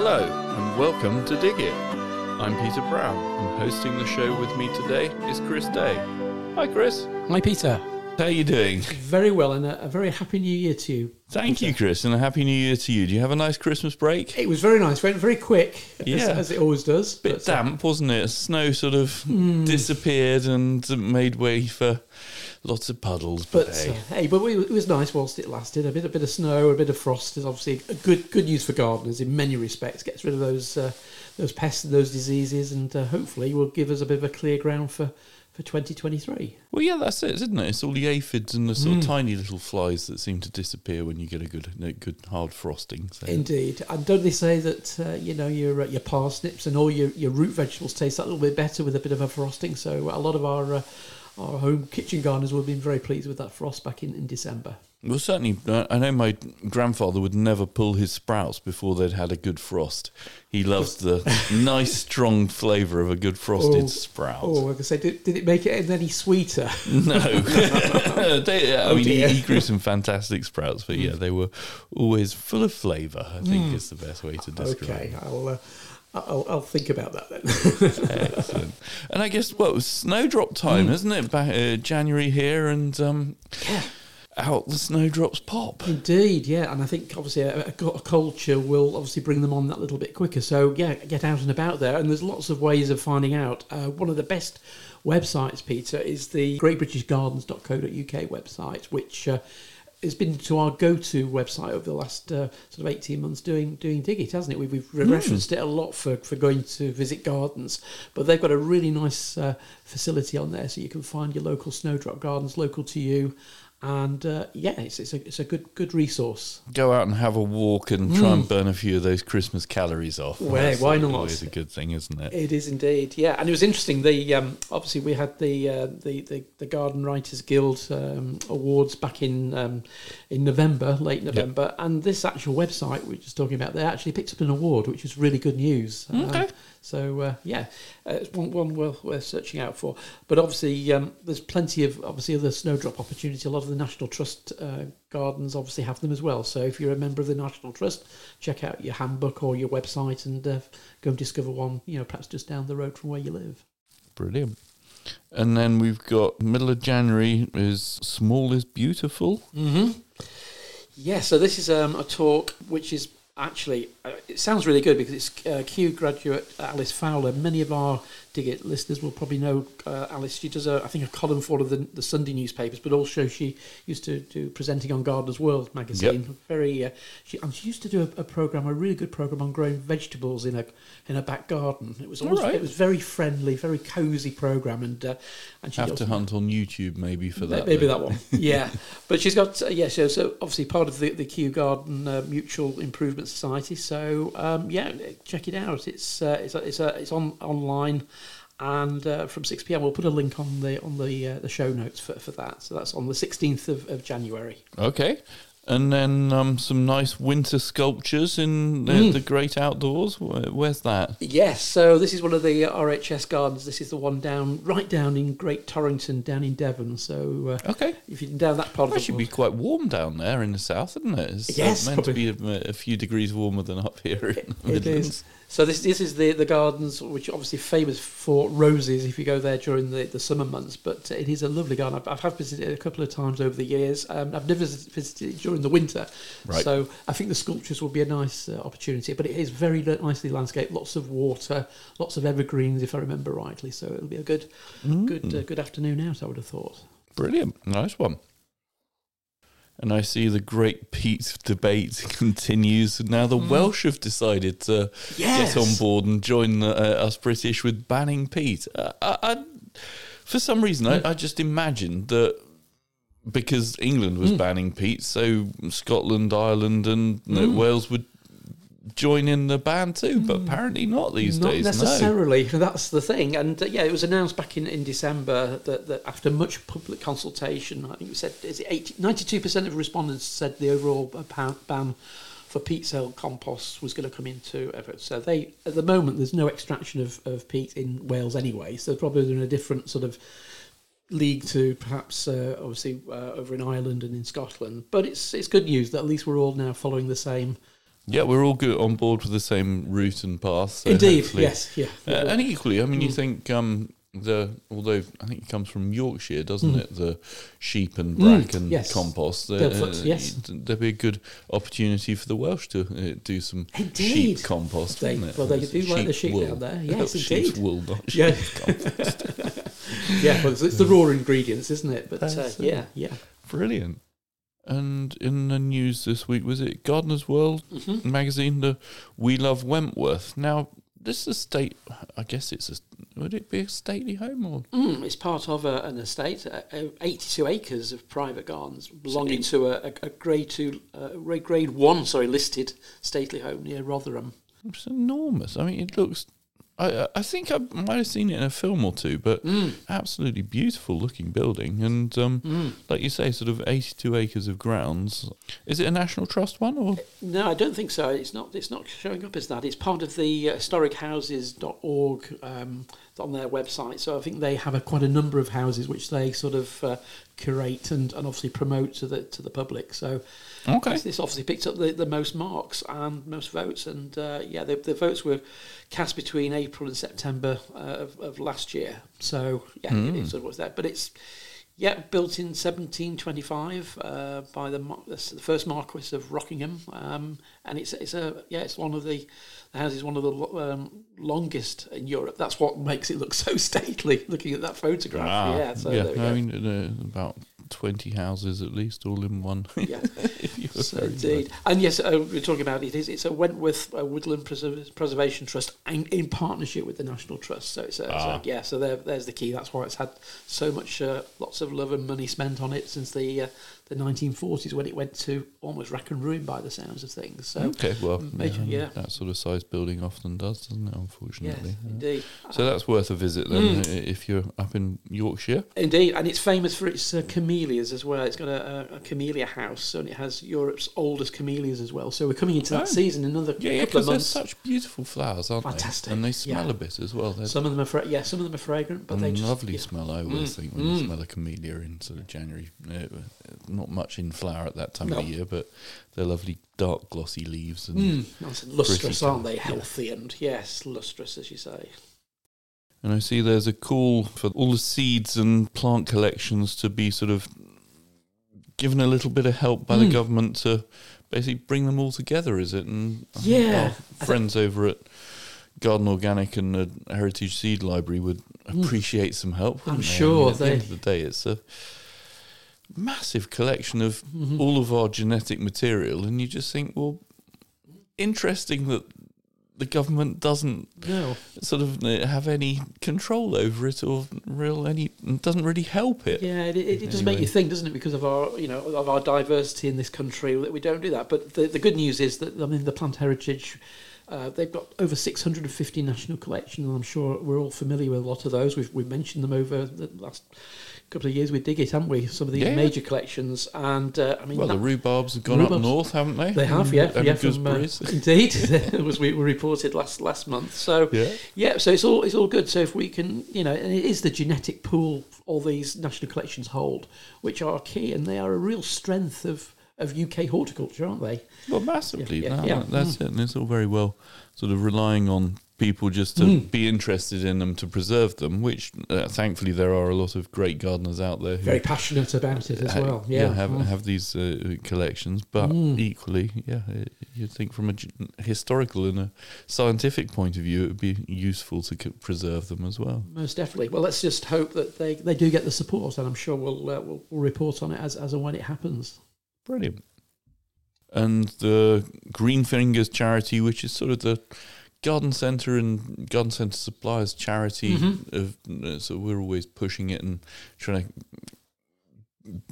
Hello, and welcome to Dig It. I'm Peter Brown, and hosting the show with me today is Chris Day. Hi, Chris. Hi, Peter. How are you doing? Very well, and a, a very happy New Year to you. Thank you, Chris, and a happy New Year to you. Do you have a nice Christmas break? It was very nice. Went very quick, Yeah. as, as it always does. Bit uh, damp, wasn't it? Snow sort of disappeared and made way for lots of puddles. But, But hey, uh, hey, but we, it was nice whilst it lasted. A bit, a bit of snow, a bit of frost is obviously a good, good news for gardeners in many respects. Gets rid of those, uh, those pests and those diseases, and uh, hopefully will give us a bit of a clear ground for, for 2023. well, yeah, that's it, isn't it? It's all the aphids and the sort of tiny little flies that seem to disappear when you get a good, a good hard frosting. So. Indeed, and don't they say that uh, you know your uh, your parsnips and all your, your root vegetables taste a little bit better with a bit of a frosting? So a lot of our uh, our home kitchen gardeners would have been very pleased with that frost back in, in December. Well, certainly, I know my grandfather would never pull his sprouts before they'd had a good frost. He loved the nice, strong flavour of a good frosted Oh, sprout. Oh, like I say, did, did it make it any sweeter? No, they, I Oh, mean, he, he grew some fantastic sprouts, but yeah, they were always full of flavour. I think is the best way to describe. okay, it. I'll, uh, I'll I'll think about that then. Excellent. And I guess well, snowdrop time, isn't it? Back uh, January here, and um, out the snowdrops pop. Indeed, yeah, and I think obviously a, a, a cold chill will obviously bring them on that little bit quicker. So yeah, get out and about there, and there's lots of ways of finding out. Uh, one of the best websites, Peter, is the GreatBritishGardens.co.uk website, which. Uh, has been to our go-to website over the last uh, sort of 18 months doing doing dig it hasn't it? We've, we've referenced it a lot for, for going to visit gardens but they've got a really nice uh, facility on there so you can find your local snowdrop gardens local to you and uh, yeah it's, it's, a, it's a good good resource Go out and have a walk and try and burn a few of those Christmas calories off. Well, That's why not? Always a good thing, isn't it? It is indeed, yeah. And it was interesting. The um, obviously we had the, uh, the the the Garden Writers Guild um, awards back in um, in November, late November, and this actual website we were just talking about, they actually picked up an award, which was really good news. Um, Okay. So uh, yeah, uh, it's one one worth, worth searching out for. But obviously, um, there's plenty of obviously other snowdrop opportunity. A lot of the National Trust uh, gardens obviously have them as well. So if you're a member of the National Trust, check out your handbook or your website and uh, go and discover one. You know, perhaps just down the road from where you live. Brilliant. And then we've got middle of January is small is beautiful. Mm-hmm. Yeah, so this is um, a talk which is actually, uh, it sounds really good because it's uh, Kew graduate Alice Fowler. Many of our Dig It listeners will probably know uh, Alice. She does, a, I think, a column for the, the Sunday newspapers, but also she used to do presenting on Gardener's World magazine. Very, uh, she, and she used to do a, a program, a really good program on growing vegetables in a in a back garden. It was always, All right. it was very friendly, very cosy program, and uh, and she Have to hunt on YouTube maybe for that. Maybe bit. that one. Yeah, but she's got uh, yeah. So, so obviously part of the the Kew Garden uh, Mutual Improvement Society. So um, yeah, check it out. It's uh, it's it's, uh, it's on online, and uh, from six pm we'll put a link on the on the uh, the show notes for, for that. So that's on the sixteenth of, of January. Okay. And then um, some nice winter sculptures in the, Mm. the great outdoors. Where's that? Yes, so this is one of the RHS gardens. This is the one down right down in Great Torrington, down in Devon. So uh, Okay. if you're down that part of It should be quite warm down there in the south, isn't it? It's uh, Yes, meant probably. to be a, a few degrees warmer than up here in the It Midlands. is. So this this is the the gardens which are obviously famous for roses if you go there during the, the summer months. But it is a lovely garden. I've, I've visited it a couple of times over the years. Um, I've never visited it during the winter. Right. So I think the sculptures will be a nice uh, opportunity. But it is very nicely landscaped. Lots of water, lots of evergreens if I remember rightly. So it'll be a good good uh, good afternoon out. I would have thought. Brilliant. Nice one. And I see the great peat debate continues. Now the Welsh have decided to Yes. get on board and join uh, us British with banning peat. Uh, I, I, for some reason, I, I just imagined that because England was banning peat, so Scotland, Ireland, and uh, Wales would join in the band too. But apparently not these Not days. No. necessarily. That's the thing. And uh, yeah, it was announced back in, in December that, that after much public consultation, I think it said is it 80, 92% of respondents said the overall ban for peat cell compost was going to come into effort. So they, at the moment, there's no extraction of, of peat in Wales anyway. So they're probably in a different sort of league to perhaps uh, obviously uh, over in Ireland and in Scotland. But it's it's good news that at least we're all now following the same Yeah, we're all good on board with the same route and path. So Indeed, yes, yeah. Uh, and equally, I mean, you Mm. think um, the although I think it comes from Yorkshire, doesn't Mm. it? The sheep and Mm, bracken yes. compost. Uh, Dalefoot, yes. there'd be a good opportunity for the Welsh to uh, do some Indeed. sheep compost. They- wouldn't it? well, they do like the sheep wool. down there. Yes, sheep's indeed. wool, not Yeah. sheep compost. yeah, well, it's, it's the raw ingredients, isn't it? But uh, yeah, yeah. Brilliant. And in the news this week, was it Gardener's World hmm magazine, the We Love Wentworth? Now, this estate, I guess it's a, would it be a stately home or? Mm, it's part of a, an estate, uh, uh, 82 acres of private gardens belonging to a, a, grade two, uh, grade- grade one, sorry, listed stately home near Rotherham. It's enormous. I mean, it looks. I I- think I might have seen it in a film or two, but Mm, absolutely beautiful looking building, and um, mm. like you say, sort of eighty-two acres of grounds. Is it a national trust one or? No, I don't think so. It's not. It's not showing up as that. It's part of the uh, historichouses.org um, on their website. So I think they have a, quite a number of houses which they sort of uh, curate and, and obviously promote to the to the public. So Okay. this, obviously picked up the, the most marks and most votes. And uh, yeah, the, the votes were cast between April and September uh, of, of last year. So yeah, Mm. it sort of was there. But it's yeah, built in 1725 uh, by the, the the first Marquis of Rockingham, um, and it's it's a yeah, it's one of the, the house is one of the lo- um, longest in Europe. That's what makes it look so stately. Looking at that photograph, Ah, yeah. So yeah. there we I go. mean, uh, about twenty houses at least, all in one. yeah. if you were So indeed, and yes, uh, we're talking about it is it's a Wentworth uh, Woodhouse Preserv- Preservation Trust in, in partnership with the National Trust. So it's a, Ah. so, yeah, so there, there's the key. That's why it's had so much, uh, lots of love and money spent on it since the uh, the 1940s when it went to almost rack and ruin by the sounds of things. So okay, well, major- yeah, yeah. that sort of size building often does, doesn't it? yes, Unfortunately. Yeah. indeed. So that's worth a visit then, Mm. uh, if you're up in Yorkshire. Indeed, and it's famous for its uh, camellias as well. It's got a, a, camellia house, and it has Europe's oldest camellias as well. So we're coming into that Oh. season another Yeah, yeah, couple because of they're months. such beautiful flowers, aren't Fantastic, they? And they smell yeah. a bit as well. They're Some of them are, fra- yeah, some of them are fragrant, but they just lovely yeah. smell. I always Mm, think when you mm. smell a camellia in sort of January, uh, not much in flower at that time No. of the year, but they're lovely dark glossy leaves and Mm, nice and lustrous, aren't they? yeah. Healthy and yes, lustrous as you say. And I see there's a call for all the seeds and plant collections to be sort of given a little bit of help by the Mm. government to basically bring them all together, is it? And Yeah, I friends over at Garden Organic and the Heritage Seed Library would Mm. appreciate some help. I'm they? I sure mean, at the end of the day, it's a massive collection of Mhm. all of our genetic material, and you just think, well, interesting that the government doesn't No, sort of uh, have any control over it or real any doesn't really help it. yeah, it, it, it does make you think, doesn't it? Because of our, you know, of our diversity in this country, that we don't do that. But the, the good news is that I mean, the plant heritage. Uh, they've got over 650 national collections, and I'm sure we're all familiar with a lot of those. We've, we've mentioned them over the last couple of years with Dig It, haven't we? Some of these Yeah, yeah. major collections, and uh, I mean, Well, the rhubarbs have gone up north, haven't they? They have, yeah, and yeah, from, uh, indeed, it was we were reported last last month. So yeah. yeah, so it's all it's all good. So if we can, you know, and it is the genetic pool all these national collections hold, which are key, and they are a real strength of of UK horticulture, aren't they? Well, massively. Yeah, yeah, yeah. That's it. And it's all very well sort of relying on people just to Mm. be interested in them to preserve them, which uh, thankfully there are a lot of great gardeners out there who are Very passionate about it as ha- well. Yeah, have Mm. have these uh, collections, but Mm. equally, yeah, you'd think from a g- historical and a scientific point of view, it would be useful to c- preserve them as well. Most definitely. Well, let's just hope that they, they do get the support, and I'm sure we'll, uh, we'll we'll report on it as as and when it happens. Brilliant. And the Green Fingers charity, which is sort of the garden centre and garden centre suppliers charity Mhm. of uh, so we're always pushing it and trying to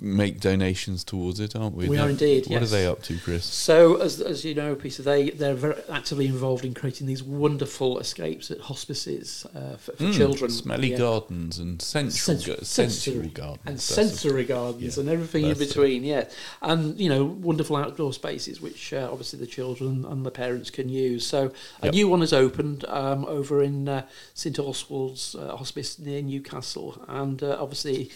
make donations towards it, aren't we? We are indeed, What yes. are they up to, Chris? So, as, as you know, Peter, they they're very actively involved in creating these wonderful escapes at hospices uh, for, for Mm, children. smelly Yeah. gardens and sensual, Sensu- sensory- gardens. and That's a- sensory gardens yeah, and everything in that's it. between, yeah. And, you know, wonderful outdoor spaces which uh, obviously the children and the parents can use. So a Yep. new one has opened um, over in uh, St Oswald's uh, Hospice near Newcastle. And uh, obviously,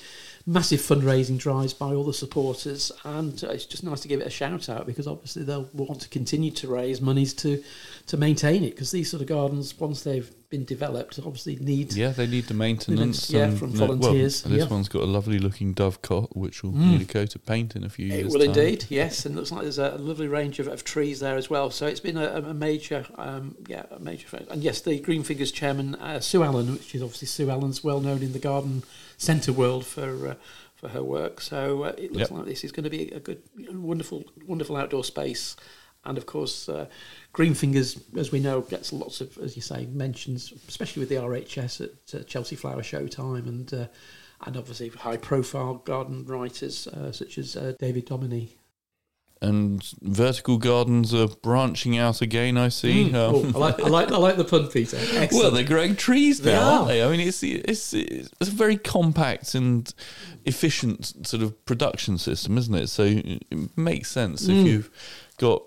massive fundraising drives by all the supporters, and uh, it's just nice to give it a shout out because obviously they'll want to continue to raise monies to to maintain it because these sort of gardens, once they've been developed, obviously need Yeah, they need the maintenance. Yeah, and, from uh, well, this yeah. one's got a lovely looking dovecot, which will Mm. need a coat of paint in a few It years. will time. indeed, yes, and it looks like there's a lovely range of, of trees there as well. So it's been a, a major, um, yeah, a major. And yes, the Green Fingers chairman uh, Sue Allen, which is obviously Sue Allen's well known in the garden centre world for uh, for her work. So uh, it looks Yep. like this is going to be a good, wonderful, wonderful outdoor space. And of course, uh, Green Fingers, as we know, gets lots of, as you say, mentions, especially with the RHS at uh, Chelsea Flower Show time, and uh, and obviously high-profile garden writers uh, such as uh, David Domoney. And vertical gardens are branching out again. I see. Mm. Um, Oh, I like, I like, I like the pun, Peter. Excellent. Well, they're growing trees now, are. aren't they? I mean, it's, it's it's a very compact and efficient sort of production system, isn't it? So it makes sense Mm. if you've got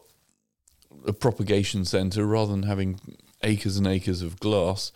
a propagation center rather than having acres and acres of glass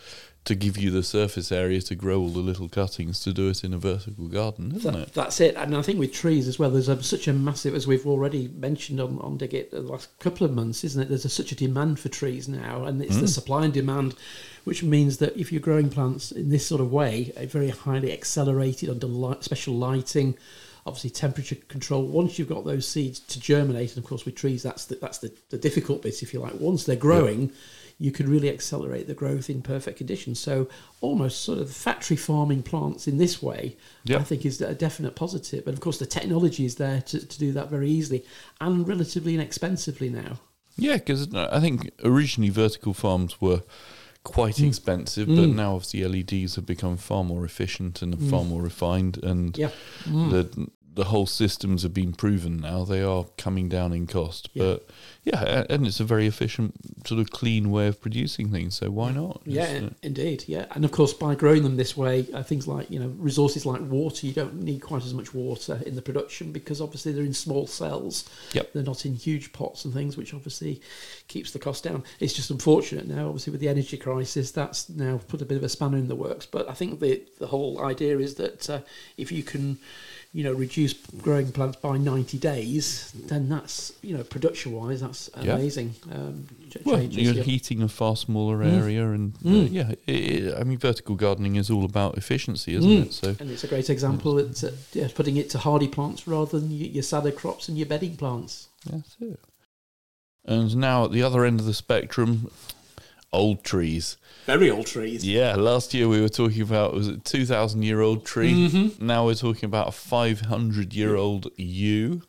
to give you the surface area to grow all the little cuttings to do it in a vertical garden, isn't That- it? that's it. And I think with trees as well, there's a, such a massive, as we've already mentioned on, on Dig It the last couple of months, isn't it? There's a, such a demand for trees now, and it's the hmm. supply and demand, which means that if you're growing plants in this sort of way, a very highly accelerated under light, special lighting, obviously temperature control. Once you've got those seeds to germinate, and of course with trees, that's the, that's the, the difficult bit, if you like. Once they're growing, you can really accelerate the growth in perfect conditions. So almost sort of factory farming plants in this way, Yeah. I think is a definite positive. And of course, the technology is there to, to do that very easily and relatively inexpensively now. Yeah, because uh, I think originally vertical farms were quite mm. expensive, but mm. now obviously LEDs have become far more efficient and mm. far more refined, and Yeah. the the whole systems have been proven now. They are coming down in cost, Yeah. but yeah, and it's a very efficient, sort of clean way of producing things. So why not? Yeah, indeed. Yeah, and of course, by growing them this way, uh, things like you know resources like water, you don't need quite as much water in the production because obviously they're in small cells. Yep. They're not in huge pots and things, which obviously keeps the cost down. It's just unfortunate now, obviously with the energy crisis, that's now put a bit of a spanner in the works. But I think the the whole idea is that uh, if you can you know, reduce growing plants by 90 days, then that's, you know, production wise, that's Yeah. amazing. Um, ch- well, you're yeah. heating a far smaller area, and uh, Mm. yeah, it, it, I mean, vertical gardening is all about efficiency, isn't Mm. it? So And it's a great example. It's uh, yeah, putting it to hardy plants rather than your, your sadder crops and your bedding plants. That's it. And now at the other end of the spectrum, old trees. Very old trees. Yeah, last year we were talking about was it two thousand year old tree. Mhm. Now we're talking about a five hundred year old yew.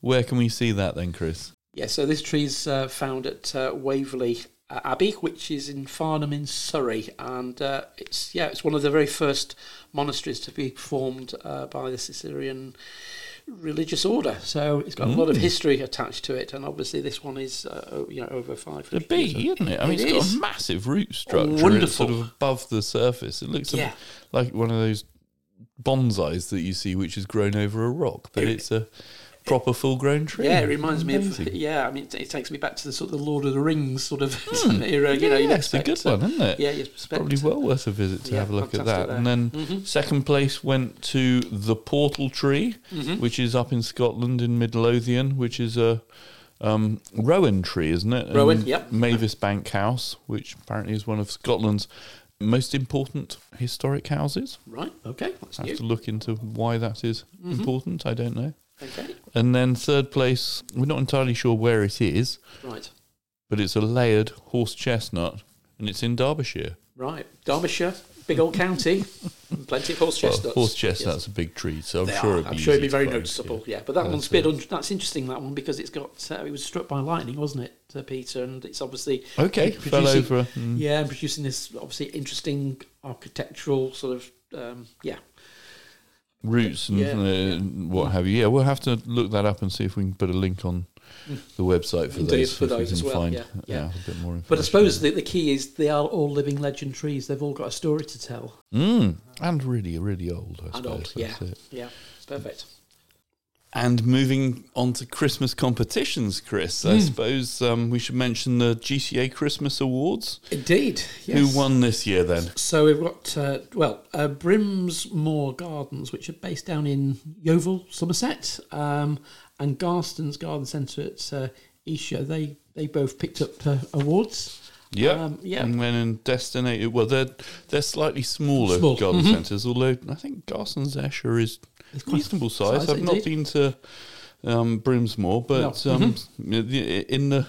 Where can we see that then, Chris? Yeah, so this tree's uh, found at uh, Waverley uh, Abbey, which is in Farnham in Surrey, and uh, it's yeah, it's one of the very first monasteries to be formed uh, by the Cistercian religious order. So it's got a lot of Mm. history attached to it, and obviously this one is uh, you know over five. The bee, isn't it? I mean, It it's got a massive root structure. It's sort of above the surface. It looks Yeah. like one of those bonsais that you see, which has grown over a rock, but It- it's a proper full grown tree. Yeah, it reminds me of yeah. I mean, it, it takes me back to the sort of the Lord of the Rings sort of era. You know, yeah, you'd it's a good one, isn't it? Yeah, you expect Probably well worth a visit to Yeah, have a look at that. there. And then Mhm. second place went to the Portal Tree, Mhm. which is up in Scotland in Midlothian, which is a um, Rowan tree, isn't it? Rowan, And yep. Mavisbank House, which apparently is one of Scotland's most important historic houses. Right. Okay. That's I new. have to look into why that is Mm-hmm. important. I don't know. Okay. And then third place, we're not entirely sure where it is, Right. but it's a layered horse chestnut, and it's in Derbyshire. Right. Derbyshire, big old county, plenty of horse Well, chestnuts. horse Yes. chestnut's a big tree, so I'm They sure are. it'd be I'm sure it'd be very noticeable. yeah. Yeah, but that That's one's a bit. Un- that's interesting. That one because it's got. Uh, it was struck by lightning, wasn't it, uh, Peter? And it's obviously Okay, fell over. mm. Yeah, and producing this obviously interesting architectural sort of. Um, yeah. Roots and Yeah, uh, yeah. what have you. Yeah, we'll have to look that up and see if we can put a link on the website for Mm. Indeed, those. for those as well, Find yeah, yeah. a bit more information. But I suppose the, the key is they are all living legend trees. They've all got a story to tell. Mm, and really, really old. I And suppose. old, yeah. it. Yeah, perfect. And moving on to Christmas competitions, Chris, Hmm. I suppose um, we should mention the GCA Christmas Awards. Indeed. Yes. Who won this year then? So we've got, uh, well, uh, Brimsmore Gardens, which are based down in Yeovil, Somerset, um, and Garson's Garden Centre at uh, Esher. They, they both picked up uh, awards. Yeah, Um, yeah. and went and destinated. Well, they're they're slightly smaller Small. Mm-hmm. garden centres, although I think Garson's Esher is It's quite reasonable size. size, I've not been to um, Brimsmore, but No. um, Mm-hmm. in the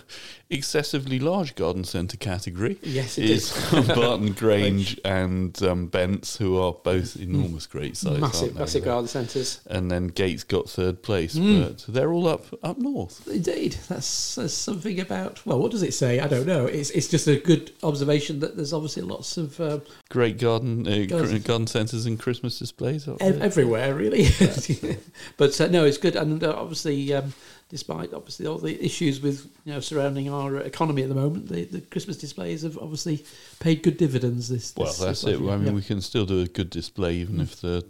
excessively large garden centre category Yes, it is is. Barton Grange and um, Bents, who are both enormous great size, massive, massive garden centres. And then Gates got third place, Mm. but they're all up up north. Indeed, that's, that's something about. Well, what does it say? I don't know. It's it's just a good observation that there's obviously lots of uh, Great garden uh, Garden- gr- garden centres and Christmas displays. up ev- there. everywhere, really. but uh, no, it's good, and uh, obviously, um, despite obviously all the issues with you know surrounding our economy at the moment, the, the Christmas displays have obviously paid good dividends. This, Well, that's this it. year. I mean, Yeah. we can still do a good display, even if the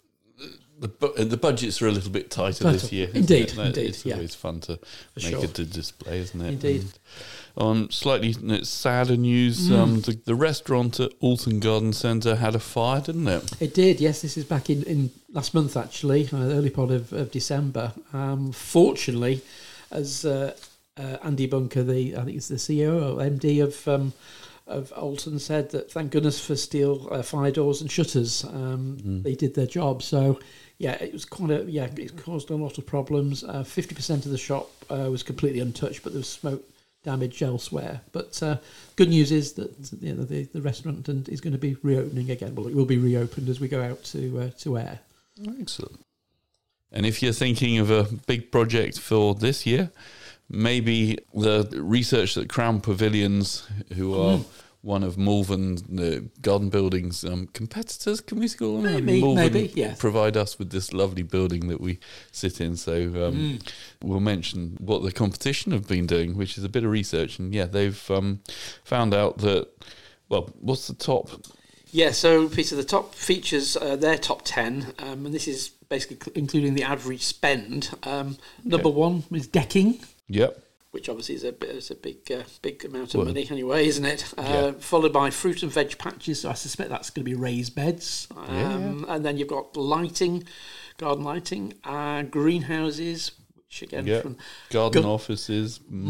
the bu- the budgets are a little bit tighter this year. Indeed, it? Indeed, It's yeah. always fun to For make sure. a good display, isn't it? Indeed. And on slightly sadder news, Mm. um, the, the restaurant at Alton Garden Centre had a fire, didn't it? It did, yes. This is back in, in last month, actually, uh, early part of, of December. Um, fortunately, as uh, uh, Andy Bunker, the I think it's the CEO or MD of um, of Alton, said that thank goodness for steel uh, fire doors and shutters. Um, They did their job. So, yeah, it was quite a yeah. It caused a lot of problems. Uh, Fifty percent of the shop uh, was completely untouched, but there was smoke damage elsewhere. But uh, good news is that you know, the the restaurant and is going to be reopening again. Well, it will be reopened as we go out to uh, to air. Excellent. And if you're thinking of a big project for this year, maybe the research that Crown Pavilions, who are Mm. one of Malvern the garden buildings um, competitors, can we call them? Maybe, Malvern maybe, yes. Provide us with this lovely building that we sit in. So um, Mm. we'll mention what the competition have been doing, which is a bit of research. And yeah, they've um, found out that. Well, what's the top? Yeah, so Peter, the top features uh, their top ten, um, and this is basically cl- including the average spend. Um, Number one is decking. Yep. which obviously is a bit is a big uh, big amount of Well, money anyway, isn't it? Uh, yeah. Followed by fruit and veg patches. So I suspect that's going to be raised beds. Um, Yeah, And then you've got lighting, garden lighting, uh, greenhouses, again, Yeah. from, Garden offices. mm.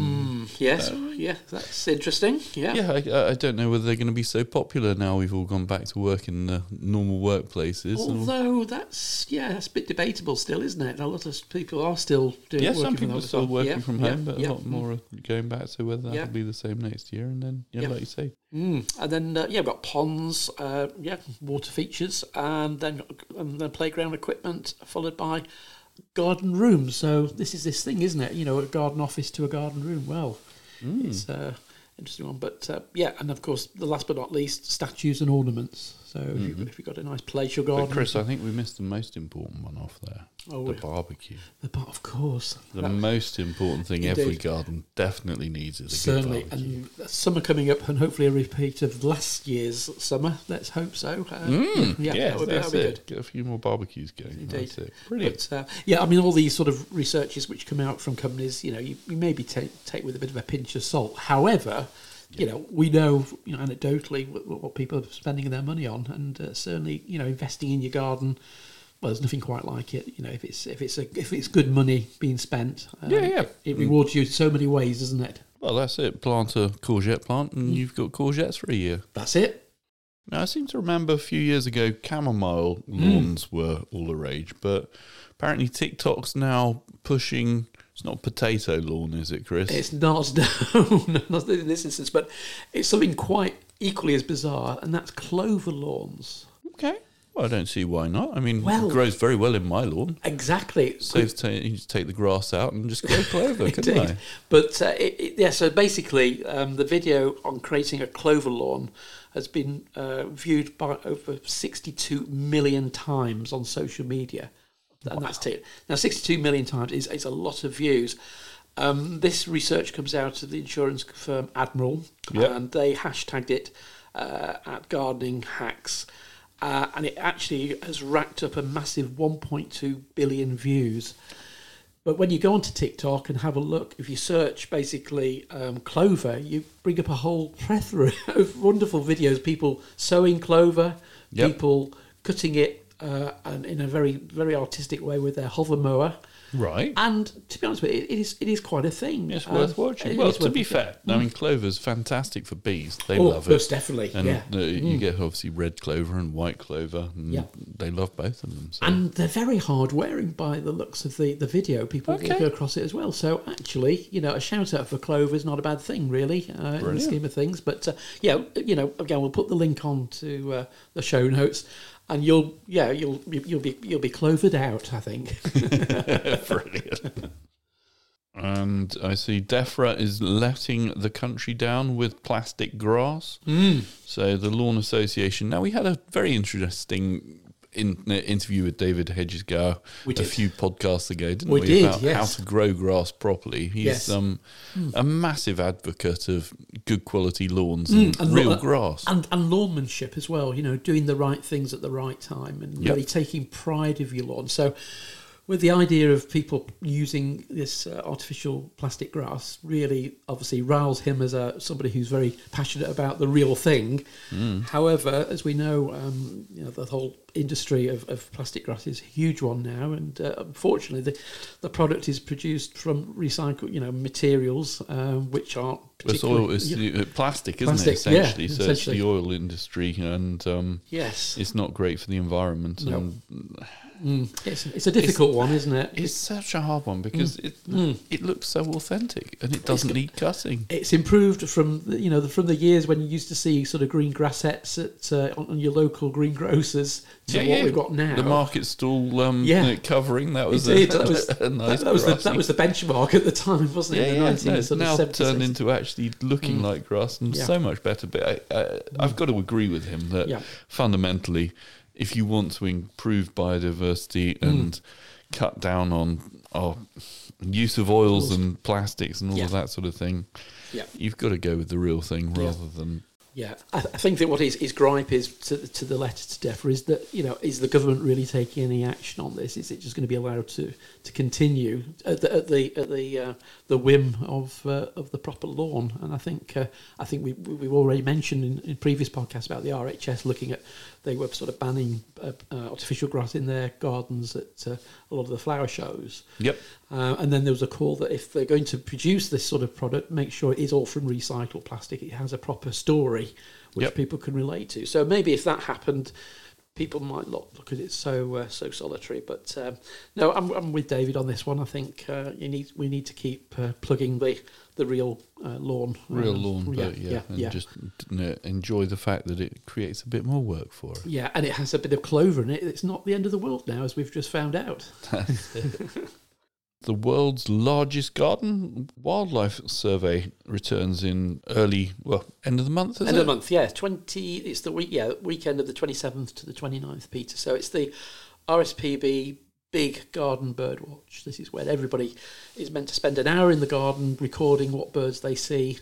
Mm, yes, yeah, that's interesting. Yeah. Yeah, I, I don't know whether they're going to be so popular now. We've all gone back to work in the normal workplaces. or- Although that's yeah, that's a bit debatable still, isn't it? A lot of people are still doing. yeah, working some from people home are still working Yeah, from yeah, home, but yeah. a lot more are going back. So whether that'll be the same next year, and then yeah, Yeah. like you say, Mm. And then uh, yeah, we've got ponds, uh, yeah, water features, and then and then playground equipment, followed by garden rooms. So this is this thing, isn't it? You know, a garden office to a garden room. Well, Mm. it's uh, interesting one. But uh, yeah, and of course, the last but not least, statues and ornaments. So if, you, if you've got a nice palatial garden, But Chris, I think we missed the most important one off there: oh, the barbecue. the bar, of course, The That- most important thing every garden definitely needs is a certainly. good barbecue. And summer coming up, and hopefully a repeat of last year's summer. Let's hope so. Uh, Mm, yeah, yeah, that would be, that would be good. Get a few more barbecues going. Indeed. That's it. Brilliant. But, uh, yeah, I mean, all these sort of researches which come out from companies, you know, you, you maybe take take with a bit of a pinch of salt. However, you know, we know, you know, anecdotally what, what people are spending their money on, and uh, certainly, you know, investing in your garden. Well, there's nothing quite like it. You know, if it's if it's a if it's good money being spent, um, Yeah, yeah. it rewards you so many ways, doesn't it? Well, that's it. Plant a courgette plant, and Mm. you've got courgettes for a year. That's it. Now, I seem to remember a few years ago, chamomile Hmm. lawns were all the rage, but apparently TikTok's now pushing. It's not potato lawn, is it, Chris? It's not no, no, not in this instance, but it's something quite equally as bizarre, and that's clover lawns. okay. Well, I don't see why not. I mean, Well- it grows very well in my lawn. Exactly. Saves ta- you just take the grass out and just grow clover, couldn't I? But uh, it, it, yeah, so basically, um, the video on creating a clover lawn has been uh, viewed by over 62 million times on social media. And that's it. Now, 62 million times is, is a lot of views. Um, this research comes out of the insurance firm Admiral, Yep. and they hashtagged it uh, at Gardening Hacks. Uh, and it actually has racked up a massive 1.2 billion views. But when you go onto TikTok and have a look, if you search basically um, clover, you bring up a whole plethora of wonderful videos. People sowing clover, Yep. people cutting it uh, and in a very very artistic way with their hover mower. Right. And to be honest with you, it is it is quite a thing. It's Um, worth watching. Well, to be fair, I mean, clover's fantastic for bees. They oh, love it. most definitely, And yeah. uh, you get obviously red clover and white clover. And Yeah. They love both of them. So. And they're very hard wearing by the looks of the, the video. People Okay. go across it as well. So actually, you know, a shout out for Clover is not a bad thing, really, uh, in the scheme of things. But uh, yeah, you know, again, we'll put the link on to uh, the show notes, and you'll yeah you'll you'll be you'll be clovered out. I think. Brilliant. And I see DEFRA is letting the country down with plastic grass. Hmm. So the Lawn Association. Now we had a very interesting in, uh, interview with David Hedges-Gower We a few podcasts ago, didn't We we? did, about yes. how to grow grass properly. He's Yes. Um, a massive advocate of good quality lawns and, and real lo- grass. and and lawnmanship as well. You know, doing the right things at the right time and Yep. really taking pride of your lawn. So, with the idea of people using this uh, artificial plastic grass, really obviously riles him as a somebody who's very passionate about the real thing. However, as we know, um, you know the whole industry of, of plastic grass is a huge one now, and uh, unfortunately, the the product is produced from recycled, you know, materials um, which aren't It's oil, particularly. it's Yeah. uh, plastic, isn't Plastic, it? yeah, Essentially, so essentially. it's the oil industry, and um, Yes, it's not great for the environment. No. And Mm. It's, it's a difficult one, isn't it? it's such a hard one because it Mm. it looks so authentic and it doesn't need cutting. It's improved from the- you know the, from the years when you used to see sort of green grassets at uh, on, your local greengrocers to what we've got now. The market stall um, Yeah. uh, covering that was, a, that was- a nice that, that was the, that was the benchmark at the time, wasn't it? yeah. no, 19 it's now of 70s, turned into actually looking like grass and Yeah. so much better. But I, I, I've got to agree with him that Yeah. fundamentally, if you want to improve biodiversity Mm. and cut down on our use of oils and plastics and all Yeah. of that sort of thing, Yeah. you've got to go with the real thing Yeah. rather than Yeah, I, I think that what his, his gripe is to, to the letter to DEFRA is that you know is the government really taking any action on this? Is it just going to be allowed to, to continue at the at the at the uh, the whim of uh, of the proper lawn? And I think uh, I think we we- we've already mentioned in, in previous podcasts about the RHS looking at they were sort of banning uh, uh, artificial grass in their gardens at uh, a lot of the flower shows. Yep. Uh, and then there was a call that if they're going to produce this sort of product, make sure it is all from recycled plastic. It has a proper story which Yep. people can relate to. So maybe if that happened, people might not look at it so uh, so solitary. But um, no, I'm, I'm with David on this one. I think uh, you need we need to keep uh, plugging the the real uh, lawn, real Um, lawn. Yeah, but yeah, yeah, and yeah. just enjoy the fact that it creates a bit more work for us. yeah, and it has a bit of clover in it. It's not the end of the world now, as we've just found out. The world's largest garden wildlife survey returns in early, well, end of the month, is End it? of the month, yeah. Twenty. It's the week, yeah, weekend of the twenty seventh to the 29th, Peter. So it's the RSPB Big Garden Bird Watch. This is where everybody is meant to spend an hour in the garden recording what birds they see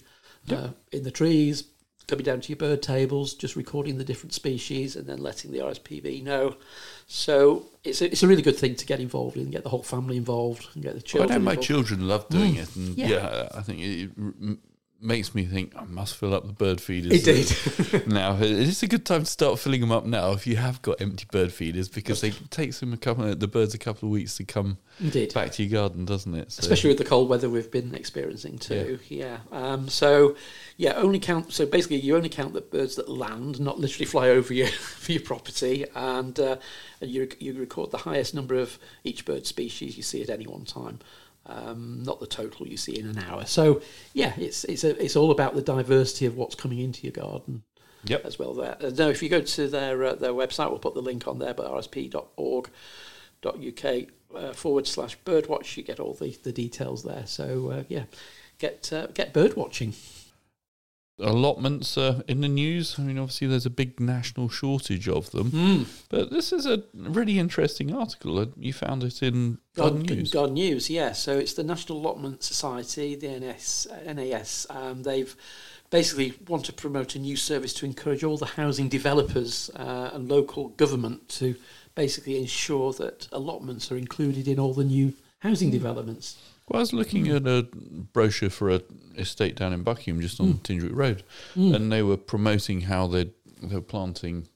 uh, in the trees, coming down to your bird tables, just recording the different species, and then letting the RSPB know. So it's a, it's a really good thing to get involved in, get the whole family involved, and get the children I children. know my involved. children love doing mm. it, and Yeah. yeah. I think it m- makes me think I must fill up the bird feeders. Indeed. now it's a good time to start filling them up now if you have got empty bird feeders because they it takes them a couple the birds a couple of weeks to come Indeed. back to your garden, doesn't it? So, especially with the cold weather we've been experiencing too. Yeah. Um, so, yeah, only count. So basically, you only count the birds that land, not literally fly over your for your property, and uh, and you you record the highest number of each bird species you see at any one time. Um, not the total you see in an hour. So yeah, it's it's a, it's all about the diversity of what's coming into your garden Yep. as well. There. Uh, no, if you go to their uh, their website, we'll put the link on there, but rsp.org.uk uh, forward slash birdwatch, you get all the, the details there. So uh, yeah, get uh, get bird watching. Allotments uh, in the news. I mean, obviously, there's a big national shortage of them. But this is a really interesting article. You found it in Garden, News. Garden News, yeah. So it's the National Allotment Society, the NS, NAS. Um, they've basically want to promote a new service to encourage all the housing developers uh, and local government to basically ensure that allotments are included in all the new housing developments. Well, I was looking at a brochure for a estate down in Buckingham, just on hmm. Tingewick Road, hmm. and they were promoting how they they were planting.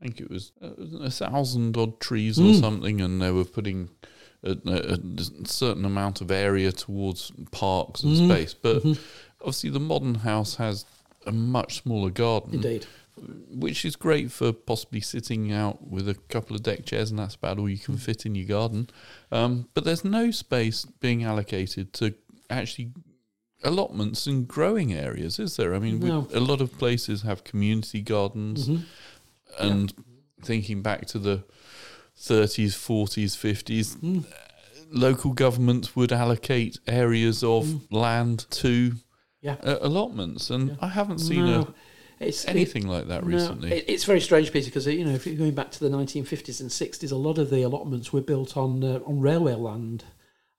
I think it was uh, a thousand odd trees or hmm. something, and they were putting a, a, a certain amount of area towards parks and mm-hmm. space. But mm-hmm. obviously, the modern house has a much smaller garden, Indeed. Which is great for possibly sitting out with a couple of deck chairs, and that's about all you can fit in your garden. Um, but there's no space being allocated to actually allotments and growing areas, is there? I mean, No. a lot of places have community gardens, Mhm. and thinking back to the 30s, 40s, 50s. Mm. Local governments would allocate areas of land to Yeah. uh, allotments, and Yeah. I haven't seen No, it's anything like that No, recently. it, it's very strange, Peter, because you know if you're going back to the 1950s and 60s, a lot of the allotments were built on uh, on railway land.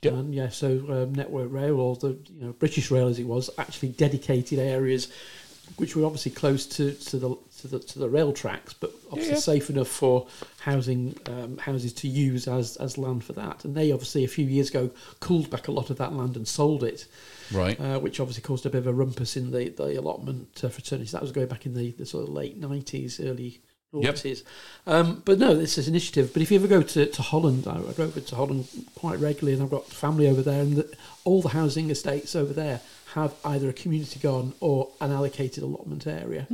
Yep. And yeah, so um, Network Rail or the you know British Rail as it was actually dedicated areas, which were obviously close to, to the to the to the rail tracks, but obviously yeah. safe enough for housing um, houses to use as as land for that. And they obviously a few years ago cooled back a lot of that land and sold it right. uh, which obviously caused a bit of a rumpus in the, the allotment uh, fraternity. That was going back in the, the sort of late 90s, early Yep. Um, but no, this is an initiative. But if you ever go to, to Holland, I, I go over to Holland quite regularly and I've got family over there, and the, all the housing estates over there have either a community garden or an allocated allotment area.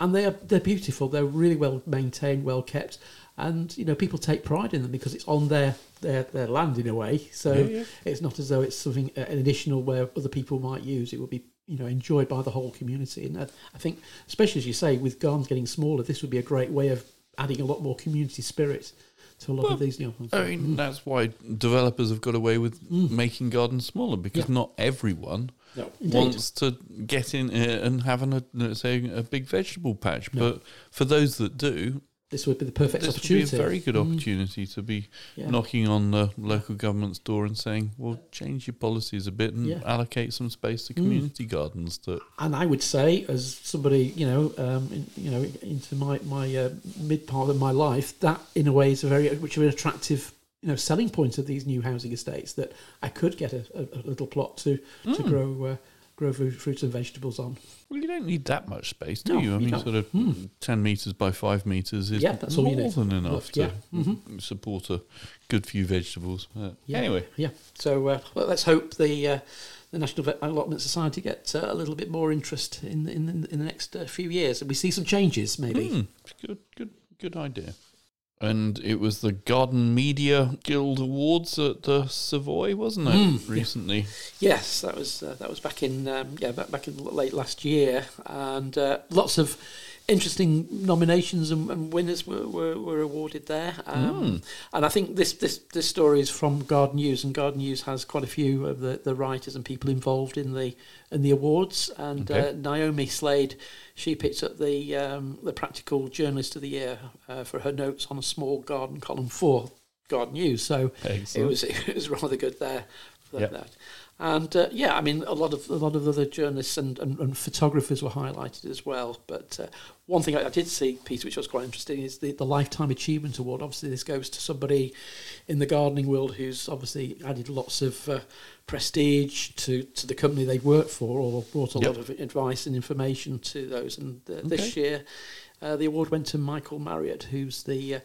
And they are they're beautiful. They're really well maintained, well kept, and you know people take pride in them because it's on their their, their land in a way. So Yeah, yeah. it's not as though it's something uh, an additional where other people might use. It would be you know enjoyed by the whole community. And I, I think, especially as you say, with gardens getting smaller, this would be a great way of adding a lot more community spirit to a lot Well, of these new ones. I mean, that's why developers have got away with making gardens smaller because Yeah. not everyone no, wants to get in uh, and have an, a, say a big vegetable patch. But for those that do, this would be the perfect opportunity. this would be a very good opportunity to be Yeah. knocking on the local government's door and saying, "Well, change your policies a bit and Yeah. allocate some space to community gardens." That and I would say, as somebody you know, um, in, you know, into my my uh, mid part of my life, that in a way is a very which are an attractive you know selling point of these new housing estates that I could get a, a, a little plot to Hmm. to grow uh, grow fruits and vegetables on. well, you don't need that much space, do No, you? I you mean, don't. sort of ten meters by five meters is Yeah, that's more than enough Yeah. to Mhm. support a good few vegetables. Uh, Yeah. Anyway, Yeah. So uh, well, let's hope the uh, the National Vet Allotment Society get uh, a little bit more interest in in in the next uh, few years, and we see some changes maybe. Hmm, good, good, good idea. And it was the Garden Media Guild Awards at the Savoy, wasn't it? Mm, recently. Yes, that was uh, that was back in um, yeah back, back in late last year, and uh, lots of interesting nominations and, and winners were, were, were awarded there. Um, And I think this, this this story is from Garden News, and Garden News has quite a few of the, the writers and people involved in the in the awards. And Okay. uh, Naomi Slade, she picked up the um, the Practical Journalist of the Year uh, for her notes on a small garden column for Garden News. So it was it was rather good there Yep. that. And uh, yeah, I mean, a lot of a lot of other journalists and, and, and photographers were highlighted as well. But uh, one thing I, I did see, Peter, which was quite interesting, is the, the Lifetime Achievement Award. Obviously, this goes to somebody in the gardening world who's obviously added lots of uh, prestige to, to the company they've worked for, or brought a Yep. lot of advice and information to those. And uh, this year, uh, the award went to Michael Marriott, who's the uh,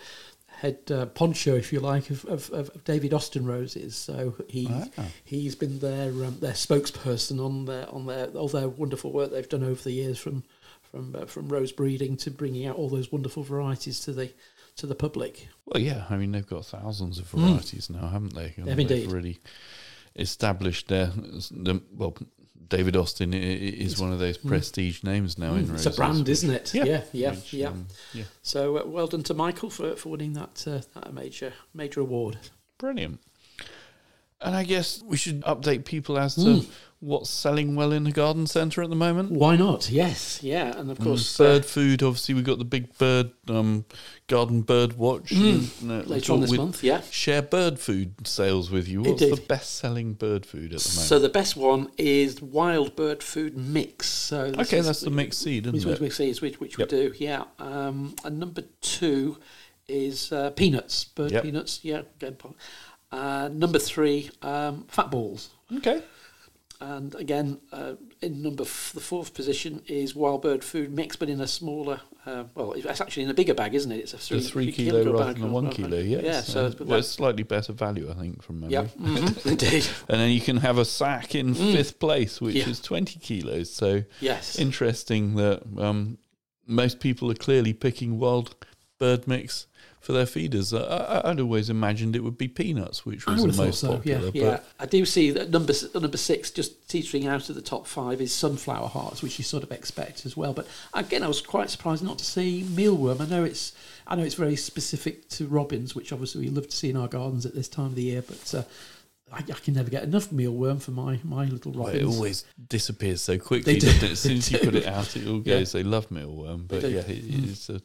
head uh, poncho, if you like, of, of, of David Austin Roses. So he Ah. he's been their um, their spokesperson on their on their all their wonderful work they've done over the years from from uh, from rose breeding to bringing out all those wonderful varieties to the to the public. Well, yeah, I mean, they've got thousands of varieties now, haven't they? And They've they've indeed. really established their. The, well, David Austin is one of those prestige names now in Mm, roses. it's a brand, isn't it? Yeah. yeah, yeah. which, yeah. um, yeah. So uh, well done to Michael for, for winning that uh, that major major award. Brilliant. And I guess we should update people as to Mm. What's selling well in the garden centre at the moment. Why not? Yes, yeah, and of course bird uh, food, obviously, we've got the big bird um, garden bird watch. Mm. And, uh, later on this month, yeah. Share bird food sales with you. What's the best selling bird food at the moment? So the best one is wild bird food mix. So okay, is- that's the mixed seed, which, isn't which, it? which, is, which, which Yep. we do, yeah. Um, and number two is uh, peanuts, bird Yep. peanuts, yeah. Again, po- Uh, number three, um, fat balls. Okay. And again, uh, in number f- the fourth position is wild bird food mix, but in a smaller. Uh, well, it's actually in a bigger bag, isn't it? It's a The three kilo kilogram rather bag than one kilo, yes. Yeah, so Uh, it's, well, it's slightly better value, I think, from memory. yeah, mhm, indeed. And then you can have a sack in fifth place, which Yeah. is 20 kilos. So Yes, interesting that um, most people are clearly picking wild bird mix for their feeders. I, I'd always imagined it would be peanuts, which was would the most so. popular. Yeah, yeah. I do see that number number six, just teetering out of the top five, is sunflower hearts, which you sort of expect as well. But again, I was quite surprised not to see mealworm. I know it's I know it's very specific to robins, which obviously we love to see in our gardens at this time of the year. But uh, I, I can never get enough mealworm for my my little But, well, it always disappears so quickly, do. doesn't it? As soon as you put it out, it all Yeah. goes. They love mealworm, but yeah, it, Mm. it's a,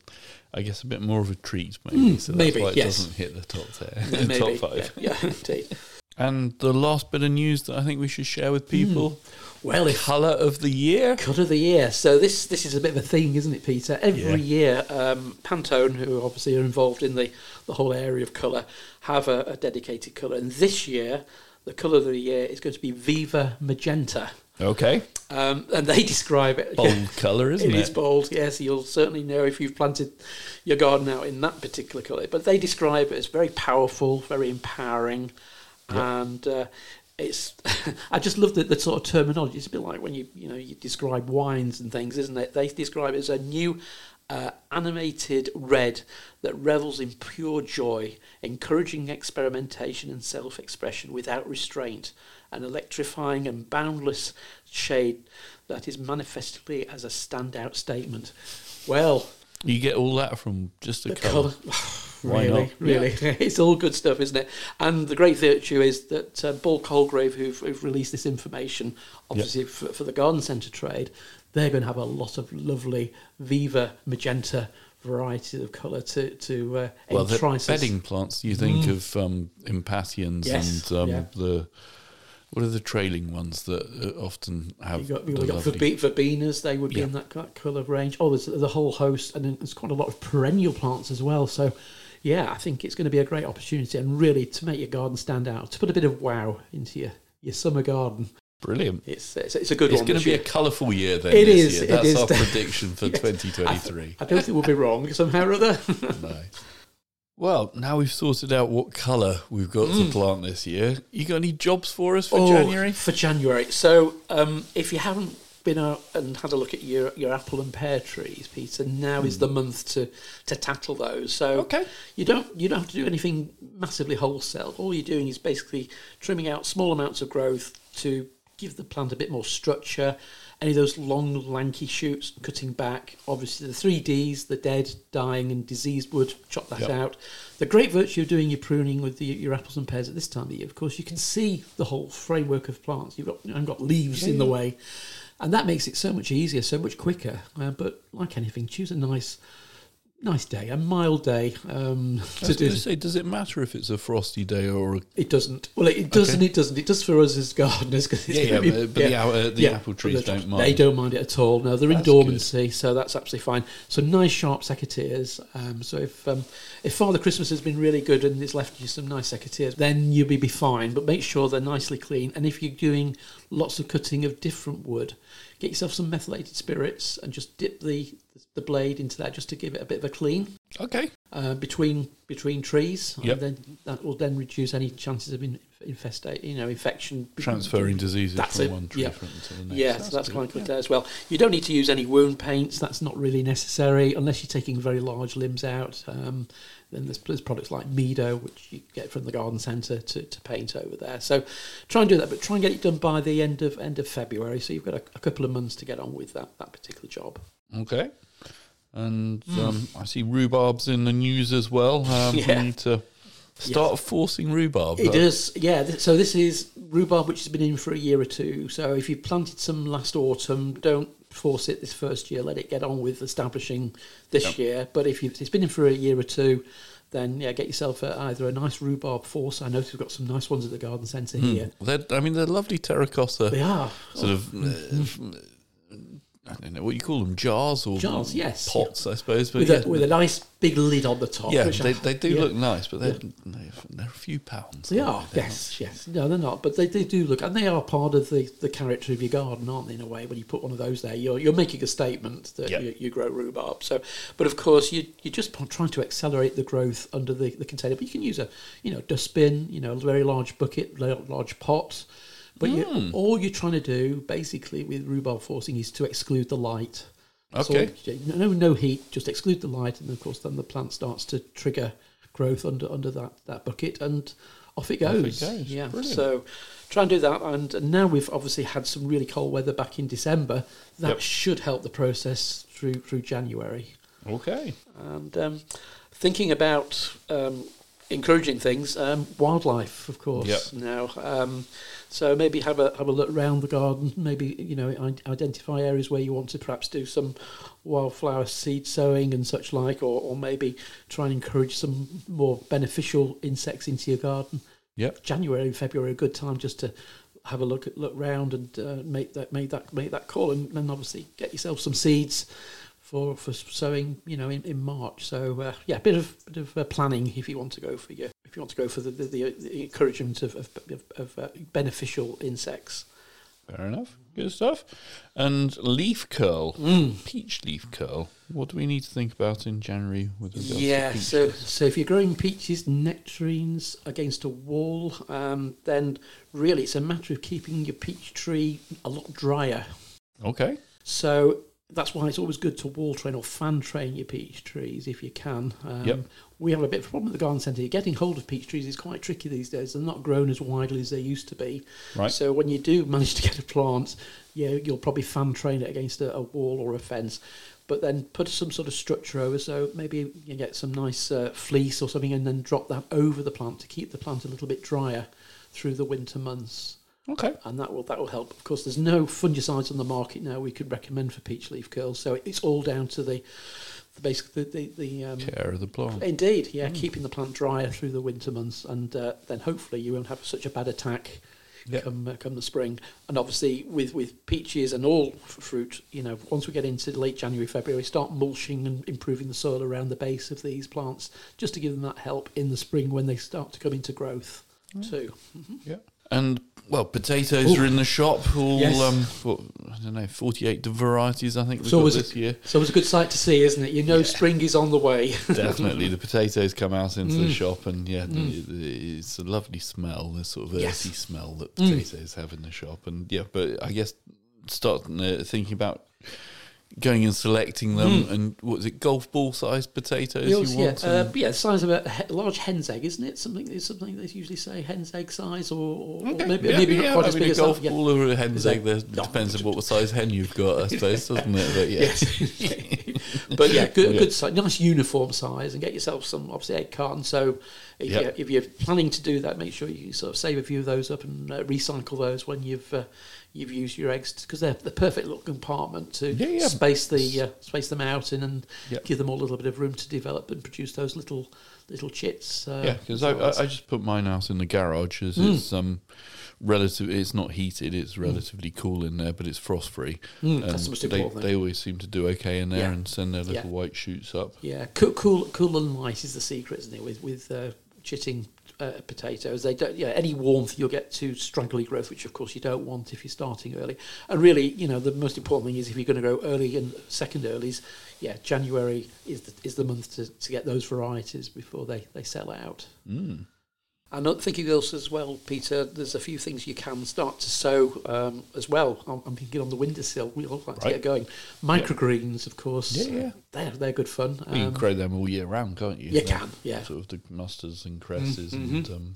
I guess a bit more of a treat, maybe. so that's maybe, why it yes. doesn't hit the top there, Maybe, top five. Yeah, yeah, indeed. And the last bit of news that I think we should share with people: Well, if colour of the year. Cut of the year. So this this is a bit of a thing, isn't it, Peter? Every Yeah. year, um, Pantone, who obviously are involved in the, the whole area of colour, have a, a dedicated colour. And this year, the colour of the year is going to be Viva Magenta. Okay, Um, and they describe it. bold colour, isn't It it? is bold, yes. You'll certainly know if you've planted your garden out in that particular colour. But they describe it as very powerful, very empowering, and uh, it's. I just love the, the sort of terminology. It's a bit like when you you know you describe wines and things, isn't it? They describe it as a new. Uh, animated red that revels in pure joy, encouraging experimentation and self expression without restraint, an electrifying and boundless shade that is manifestly as a standout statement. Well, You get all that from just a colour. Why really, not? really, it's all good stuff, isn't it? And the great virtue is that uh, Ball Colegrave, who've, who've released this information, obviously for, for the garden centre trade, they're going to have a lot of lovely Viva magenta varieties of colour to to uh, Well, the entice bedding plants. You think of um, impatiens Mm. Yes, and um, yeah. the what are the trailing ones that uh, often have You've got, you've got lovely- verbenas, they would be Yeah. in that, that colour range. Oh, there's the whole host, and then there's quite a lot of perennial plants as well. So, yeah, I think it's going to be a great opportunity and really to make your garden stand out, to put a bit of wow into your, your summer garden. brilliant. It's it's, it's a good It's one. going to be a colourful year then. It this is, Year. That's is. our prediction for Yes. 2023. I don't think we'll be wrong somehow or other. nice. Well, now we've sorted out what colour we've got to plant this year. You got any jobs for us for Mm. Oh, January? For January. So, um, if you haven't been out and had a look at your, your apple and pear trees, Peter, now is the month to, to tattle those. So Hmm. Okay. you don't you don't have to do anything massively wholesale. All you're doing is basically trimming out small amounts of growth to give the plant a bit more structure. Any of those long, lanky shoots, cutting back. Obviously, the three Ds: the dead, dying, and diseased wood. Chop that Yep. out. The great virtue of doing your pruning with the, your apples and pears at this time of year, of course, you can see the whole framework of plants. You've got you haven't got leaves in the way, and that makes it so much easier, so much quicker. Uh, but like anything, choose a nice, nice day, a mild day um, I to was going to say, does it matter if it's a frosty day or a It doesn't. Well, it, it does and it doesn't. It does for us as gardeners. Cause it's Yeah, yeah, be- but- but the uh, the apple trees don't mind. They don't mind it at all. No, they're in That's dormancy, so that's absolutely fine. So nice sharp secateurs. Um, so if um, if Father Christmas has been really good and it's left you some nice secateurs, then you'll be, be fine. But make sure they're nicely clean. And if you're doing lots of cutting of different wood, get yourself some methylated spirits and just dip the the blade into that just to give it a bit of a clean okay? uh, between between trees, Yep. and then that will then reduce any chances of in, infestate, you know, infection. Transferring diseases That's from it, one tree yeah. front to the next. Yes, that's, that's good, quite good yeah. there as well. You don't need to use any wound paints. That's not really necessary unless you're taking very large limbs out. Um, then there's, there's products like Meadow, which you get from the garden centre to, to paint over there. So try and do that, but try and get it done by the end of end of February. So you've got a, a couple of months to get on with that that particular job. Okay. And um, I see rhubarb's in the news as well. Um, Yeah. We need to start forcing rhubarb. It is, yeah. th- So this is rhubarb, which has been in for a year or two. So if you planted some last autumn, don't force it this first year. Let it get on with establishing this Yep. year. But if you've, it's been in for a year or two, then yeah, get yourself a, either a nice rhubarb force. I notice we've got some nice ones at the garden centre here. They're, I mean, they're lovely terracotta They are. sort of uh, I don't know what you call them, jars or Jars, yes, pots, I suppose. But with, yeah, a, with a nice big lid on the top. yeah, which I- they, they do yeah. look nice, but they're, they're they're a few pounds. They are, yes, yes. No, they're not, but they, they do look, and they are part of the, the character of your garden, aren't they? In a way, when you put one of those there, you're you're making a statement that Yeah. you, you grow rhubarb. So, but of course, you you're just trying to accelerate the growth under the, the container. But you can use a you know dustbin, you know, a very large bucket, large pot. But you, Hmm. all you're trying to do, basically, with rhubarb forcing, is to exclude the light. Okay. No, no heat. Just exclude the light, and of course, then the plant starts to trigger growth under under that, that bucket, and off it Off it goes. goes. Yeah. Brilliant. So try and do that, and now we've obviously had some really cold weather back in December. That Yep. should help the process through through January. Okay. And um, thinking about um, encouraging things, um, wildlife, of course. Yep. Now, um, so maybe have a have a look around the garden. Maybe you know identify areas where you want to perhaps do some wildflower seed sowing and such like, or, or maybe try and encourage some more beneficial insects into your garden. Yep. January and February are a good time just to have a look at look round and uh, make that make that make that call, and then obviously get yourself some seeds for for sowing. You know, in, in March. So uh, yeah, a bit of bit of uh, planning if you want to go for your if you want to go for the the, the, the encouragement of of, of, uh, beneficial insects. Fair enough. Good stuff. And leaf curl, Mm. peach leaf curl. What do we need to think about in January with regards Yeah, to so so if you're growing peaches, nectarines against a wall, um, then really it's a matter of keeping your peach tree a lot drier. Okay. So that's why it's always good to wall train or fan train your peach trees if you can. Um, Yep. We have a bit of a problem at the garden centre. Getting hold of peach trees is quite tricky these days. They're not grown as widely as they used to be. Right. So when you do manage to get a plant, yeah, you'll probably fan train it against a, a wall or a fence. But then put some sort of structure over, so maybe you get some nice uh, fleece or something, and then drop that over the plant to keep the plant a little bit drier through the winter months Okay. and that will that will help. Of course, there's no fungicides on the market now we could recommend for peach leaf curls, so it's all down to the, the basic the the, the um, Care of the plant. indeed, yeah, keeping the plant drier through the winter months, and uh, then hopefully you won't have such a bad attack. Yep. Come, uh, come the spring, and obviously with, with peaches and all f- fruit, you know, once we get into late January, February, start mulching and improving the soil around the base of these plants, just to give them that help in the spring when they start to come into growth, too. Yeah. And well, potatoes Ooh. are in the shop. All Yes. um, what, I don't know, forty-eight varieties. I think we've So got was it- this year. So it's a good sight to see, isn't it? You know, spring is on the way. Definitely, the potatoes come out into Mm. the shop, and yeah, the- the- it's a lovely smell. The sort of earthy Yes. Mm. smell that potatoes have in the shop, and yeah. But I guess start uh, thinking about going and selecting them, and what is it, golf ball sized potatoes Yours, you yeah, want? uh, and- yeah, the size of a he- large hen's egg, isn't it? Something something they usually say hen's egg size, or, or, Okay, maybe, yeah, maybe yeah, not quite I as mean, big a as golf. Yeah. ball or a hen's egg. There depends on what size hen you've got, I suppose, doesn't it? But yeah, Yes. but yeah, good, Yeah. good size, nice uniform size, and get yourself some obviously egg cartons. So if, Yep. you're, if you're planning to do that, make sure you sort of save a few of those up and uh, recycle those when you've uh, you've used your eggs because they're the perfect little compartment to Yeah, yeah. space the uh, space them out in and Yep. give them all a little bit of room to develop and produce those little little chits. Uh, yeah. Because I, I, I just put mine out in the garage as Mm. it's um relative. It's not heated. It's relatively cool in there, but it's frost free. Mm, that's the most they, important thing. they always seem to do okay in there Yeah. and send their little white shoots up. Yeah, cool, cool, cool and light is the secret, isn't it? With with uh, chitting uh, potatoes, they don't. Yeah, any warmth you'll get to straggly growth, which of course you don't want if you're starting early. And really, you know, the most important thing is if you're going to grow early and second earlies, yeah, January is the, is the month to, to get those varieties before they they sell out. Mm. And thinking also as well, Peter, there's a few things you can start to sow um, as well. I'm, I'm thinking on the windowsill, we all like to get going. Microgreens, of course, Yeah, yeah. they're they're good fun. Well, you Um, can grow them all year round, can't you? you They're can, yeah. Sort of the mustards and cresses Mhm. and um,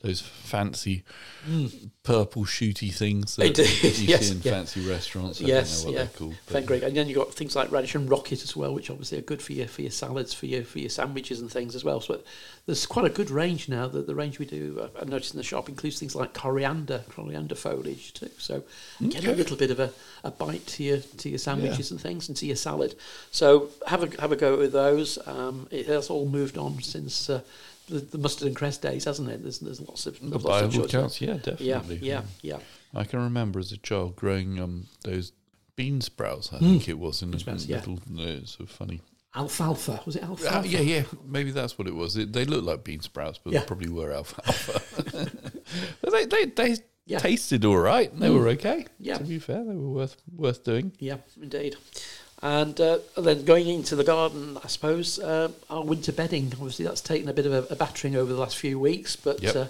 those fancy Mm. purple shooty things They that do, you yes, see in yeah. fancy restaurants. I Yes, don't know what yeah. they're called. great. And then you've got things like radish and rocket as well, which obviously are good for your for your salads, for your for your sandwiches and things as well. So there's quite a good range now. The, the range we do, uh, I noticed in the shop, includes things like coriander, coriander foliage too. So get a little bit of a, a bite to your to your sandwiches and things, and to your salad. So have a have a go with those. Um, it has all moved on since. Uh, the, the mustard and cress days, hasn't it? There's there's lots of The lots of choice. counts, yeah, Yeah, definitely. yeah, yeah. I can remember as a child growing um, those bean sprouts. I think it was in a sprouts, yeah. little uh, sort of funny. Alfalfa. Was it alfalfa? Uh, yeah, yeah, maybe that's what it was. It, they looked like bean sprouts, but Yeah. they probably were alfalfa. but they they, they Yeah. Mm. tasted all right. And They were okay. Yeah. to be fair, they were worth worth doing. Yeah, indeed. And uh, then going into the garden, I suppose, uh, our winter bedding, obviously that's taken a bit of a, a battering over the last few weeks, but, Yep. uh,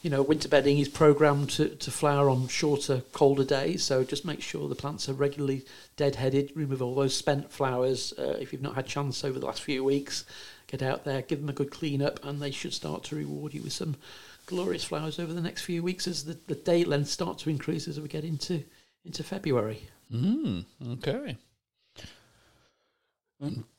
you know, winter bedding is programmed to, to flower on shorter, colder days, so just make sure the plants are regularly deadheaded, remove all those spent flowers. Uh, if you've not had chance over the last few weeks, get out there, give them a good clean up, and they should start to reward you with some glorious flowers over the next few weeks as the, the day length starts to increase as we get into into February. Mm, okay.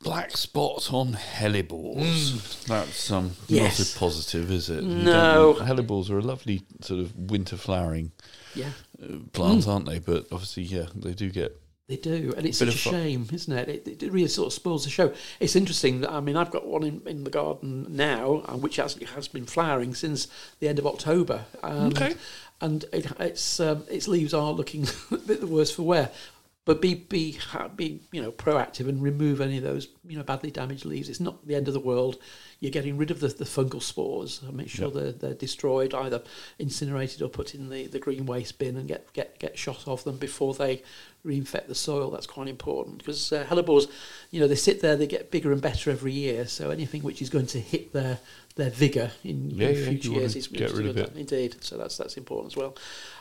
Black spots on hellebores. That's um, Mm. Yes. not a positive, is it? No. Hellebores are a lovely sort of winter flowering Yeah. uh, plants, Mm. aren't they? But obviously, yeah, they do get. They do, and it's Bit such a shame, isn't it? it? It really sort of spoils the show. It's interesting that I mean I've got one in, in the garden now, uh, which actually has been flowering since the end of October. Um, Okay. and it, it's um, its leaves are looking a bit the worse for wear. But be be be you know proactive and remove any of those you know badly damaged leaves. It's not the end of the world. You're getting rid of the, the fungal spores. and Make sure Yep. they're, they're destroyed, either incinerated or put in the, the green waste bin and get, get get shot off them before they reinfect the soil. That's quite important because uh, hellebores, you know, they sit there, they get bigger and better every year. So anything which is going to hit their their vigour in, Yeah, in yeah, future years is get rid of it. Indeed, so that's that's important as well.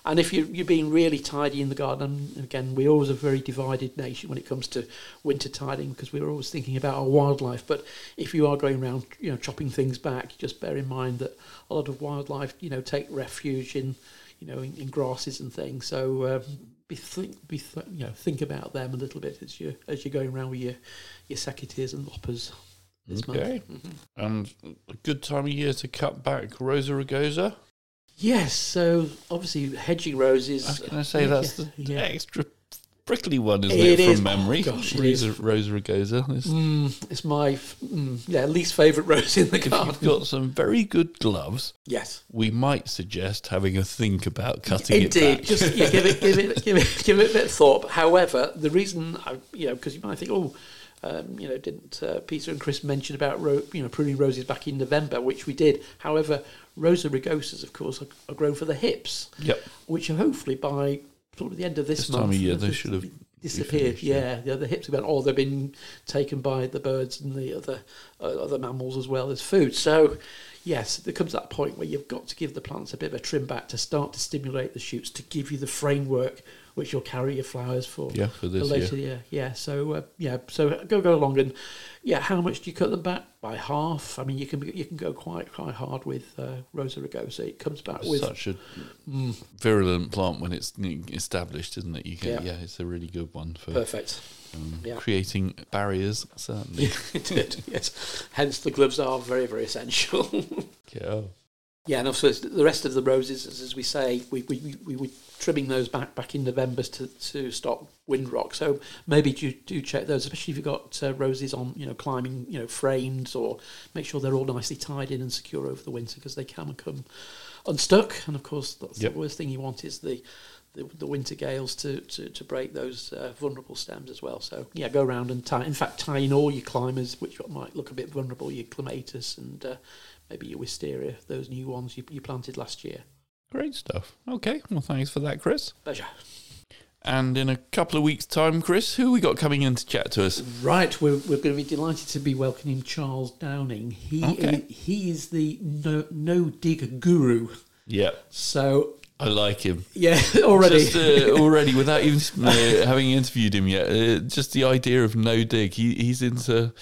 And if you you're being really tidy in the garden, again, we're always a very divided nation when it comes to winter tidying because we're always thinking about our wildlife. But if you are going around, you know, chopping things back, just bear in mind that a lot of wildlife, you know, take refuge in, you know, in, in grasses and things. So um, be think be th- you know think about them a little bit as you as you're going around with your your secateurs and loppers this Okay. month. Mhm. And a good time of year to cut back Rosa rugosa. Yes, so obviously hedging roses. I was going to say that's the yeah. extra prickly one, isn't It it, is. from memory? Oh, gosh, Rosa, is. Rosa rugosa. It's- Mm, it's my f- mm, yeah least favourite rose in the If garden. you've got some very good gloves, yes, we might suggest having a think about cutting it indeed. Just yeah, give it, give it, give it, give it a bit of thought. However, the reason I, you know, because you might think, oh, um, you know, didn't uh, Peter and Chris mention about ro- you know pruning roses back in November, which we did. However, Rosa rugosas, of course, are, are grown for the hips, Yep. which are hopefully by sort of the end of this, This month time of year, they should have disappeared. yeah. Yeah, the other hips have gone. Or they've been taken by the birds and the other uh, other mammals as well as food. So, yes, there comes that point where you've got to give the plants a bit of a trim back to start to stimulate the shoots to give you the framework which you'll carry your flowers for. Yeah, for For this later year. year, yeah. So uh, yeah, so go go along and yeah. How much do you cut them back by half? I mean, you can you can go quite quite hard with uh, Rosa rugosa. It comes back with Such a mm, virulent plant when it's established, isn't it? You can, Yeah. yeah. it's a really good one for perfect. um, yeah. creating barriers, certainly. it did, yes. Hence, the gloves are very, very essential. yeah. Yeah, and also the rest of the roses, as, as we say, we, we, we, we were trimming those back back in November to, to stop windrock. So maybe do, do check those, especially if you've got uh, roses on, you know, climbing, you know, frames, or make sure they're all nicely tied in and secure over the winter because they can become unstuck. And of course, that's Yep. the worst thing you want is the the, the winter gales to, to, to break those uh, vulnerable stems as well. So yeah, go around and tie. In fact, tie in all your climbers, which might look a bit vulnerable, your clematis and uh, maybe your wisteria, those new ones you, you planted last year. Great stuff. Okay, well, thanks for that, Chris. Pleasure. And in a couple of weeks' time, Chris, who we got coming in to chat to us? Right, we're, we're going to be delighted to be welcoming Charles Dowding. He Okay. is, he is the no, no dig guru. Yeah, So I like him. yeah, already. Just uh, already, without even uh, having interviewed him yet, uh, just the idea of no dig. He, he's into,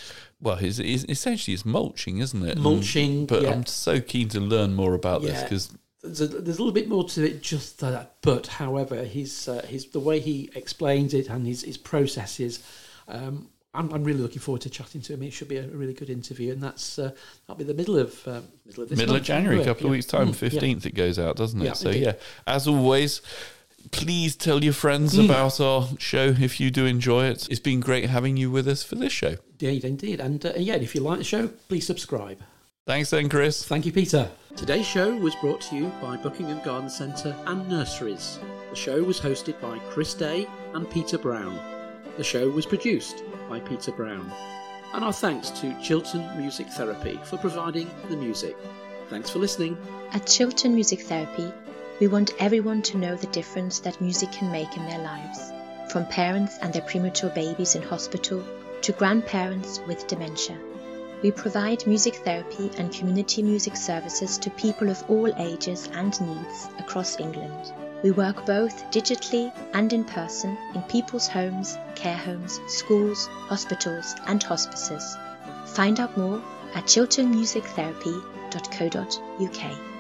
well, essentially it's mulching, isn't it? And- Mulching, but yeah. I'm so keen to learn more about this because there's a, there's a little bit more to it just that but however his uh, his the way he explains it and his his processes um I'm, I'm really looking forward to chatting to him. It should be a really good interview, and that's uh, that'll be the middle of uh, middle of this middle of month, January, a couple of weeks' time, Mm, yeah. fifteenth, it goes out, doesn't it? Yeah, so indeed. yeah, as always. Please tell your friends Mm. about our show if you do enjoy it. It's been great having you with us for this show. Indeed, indeed, and uh, yeah, if you like the show, please subscribe. Thanks then, Chris. Thank you, Peter. Today's show was brought to you by Buckingham Garden Centre and Nurseries. The show was hosted by Chris Day, and Peter Brown. The show was produced by Peter Brown. And our thanks to Chiltern Music Therapy for providing the music. Thanks for listening. At Chiltern Music Therapy, we want everyone to know the difference that music can make in their lives, from parents and their premature babies in hospital to grandparents with dementia. We provide music therapy and community music services to people of all ages and needs across England. We work both digitally and in person in people's homes, care homes, schools, hospitals, and hospices. Find out more at chilternmusictherapy.co.uk.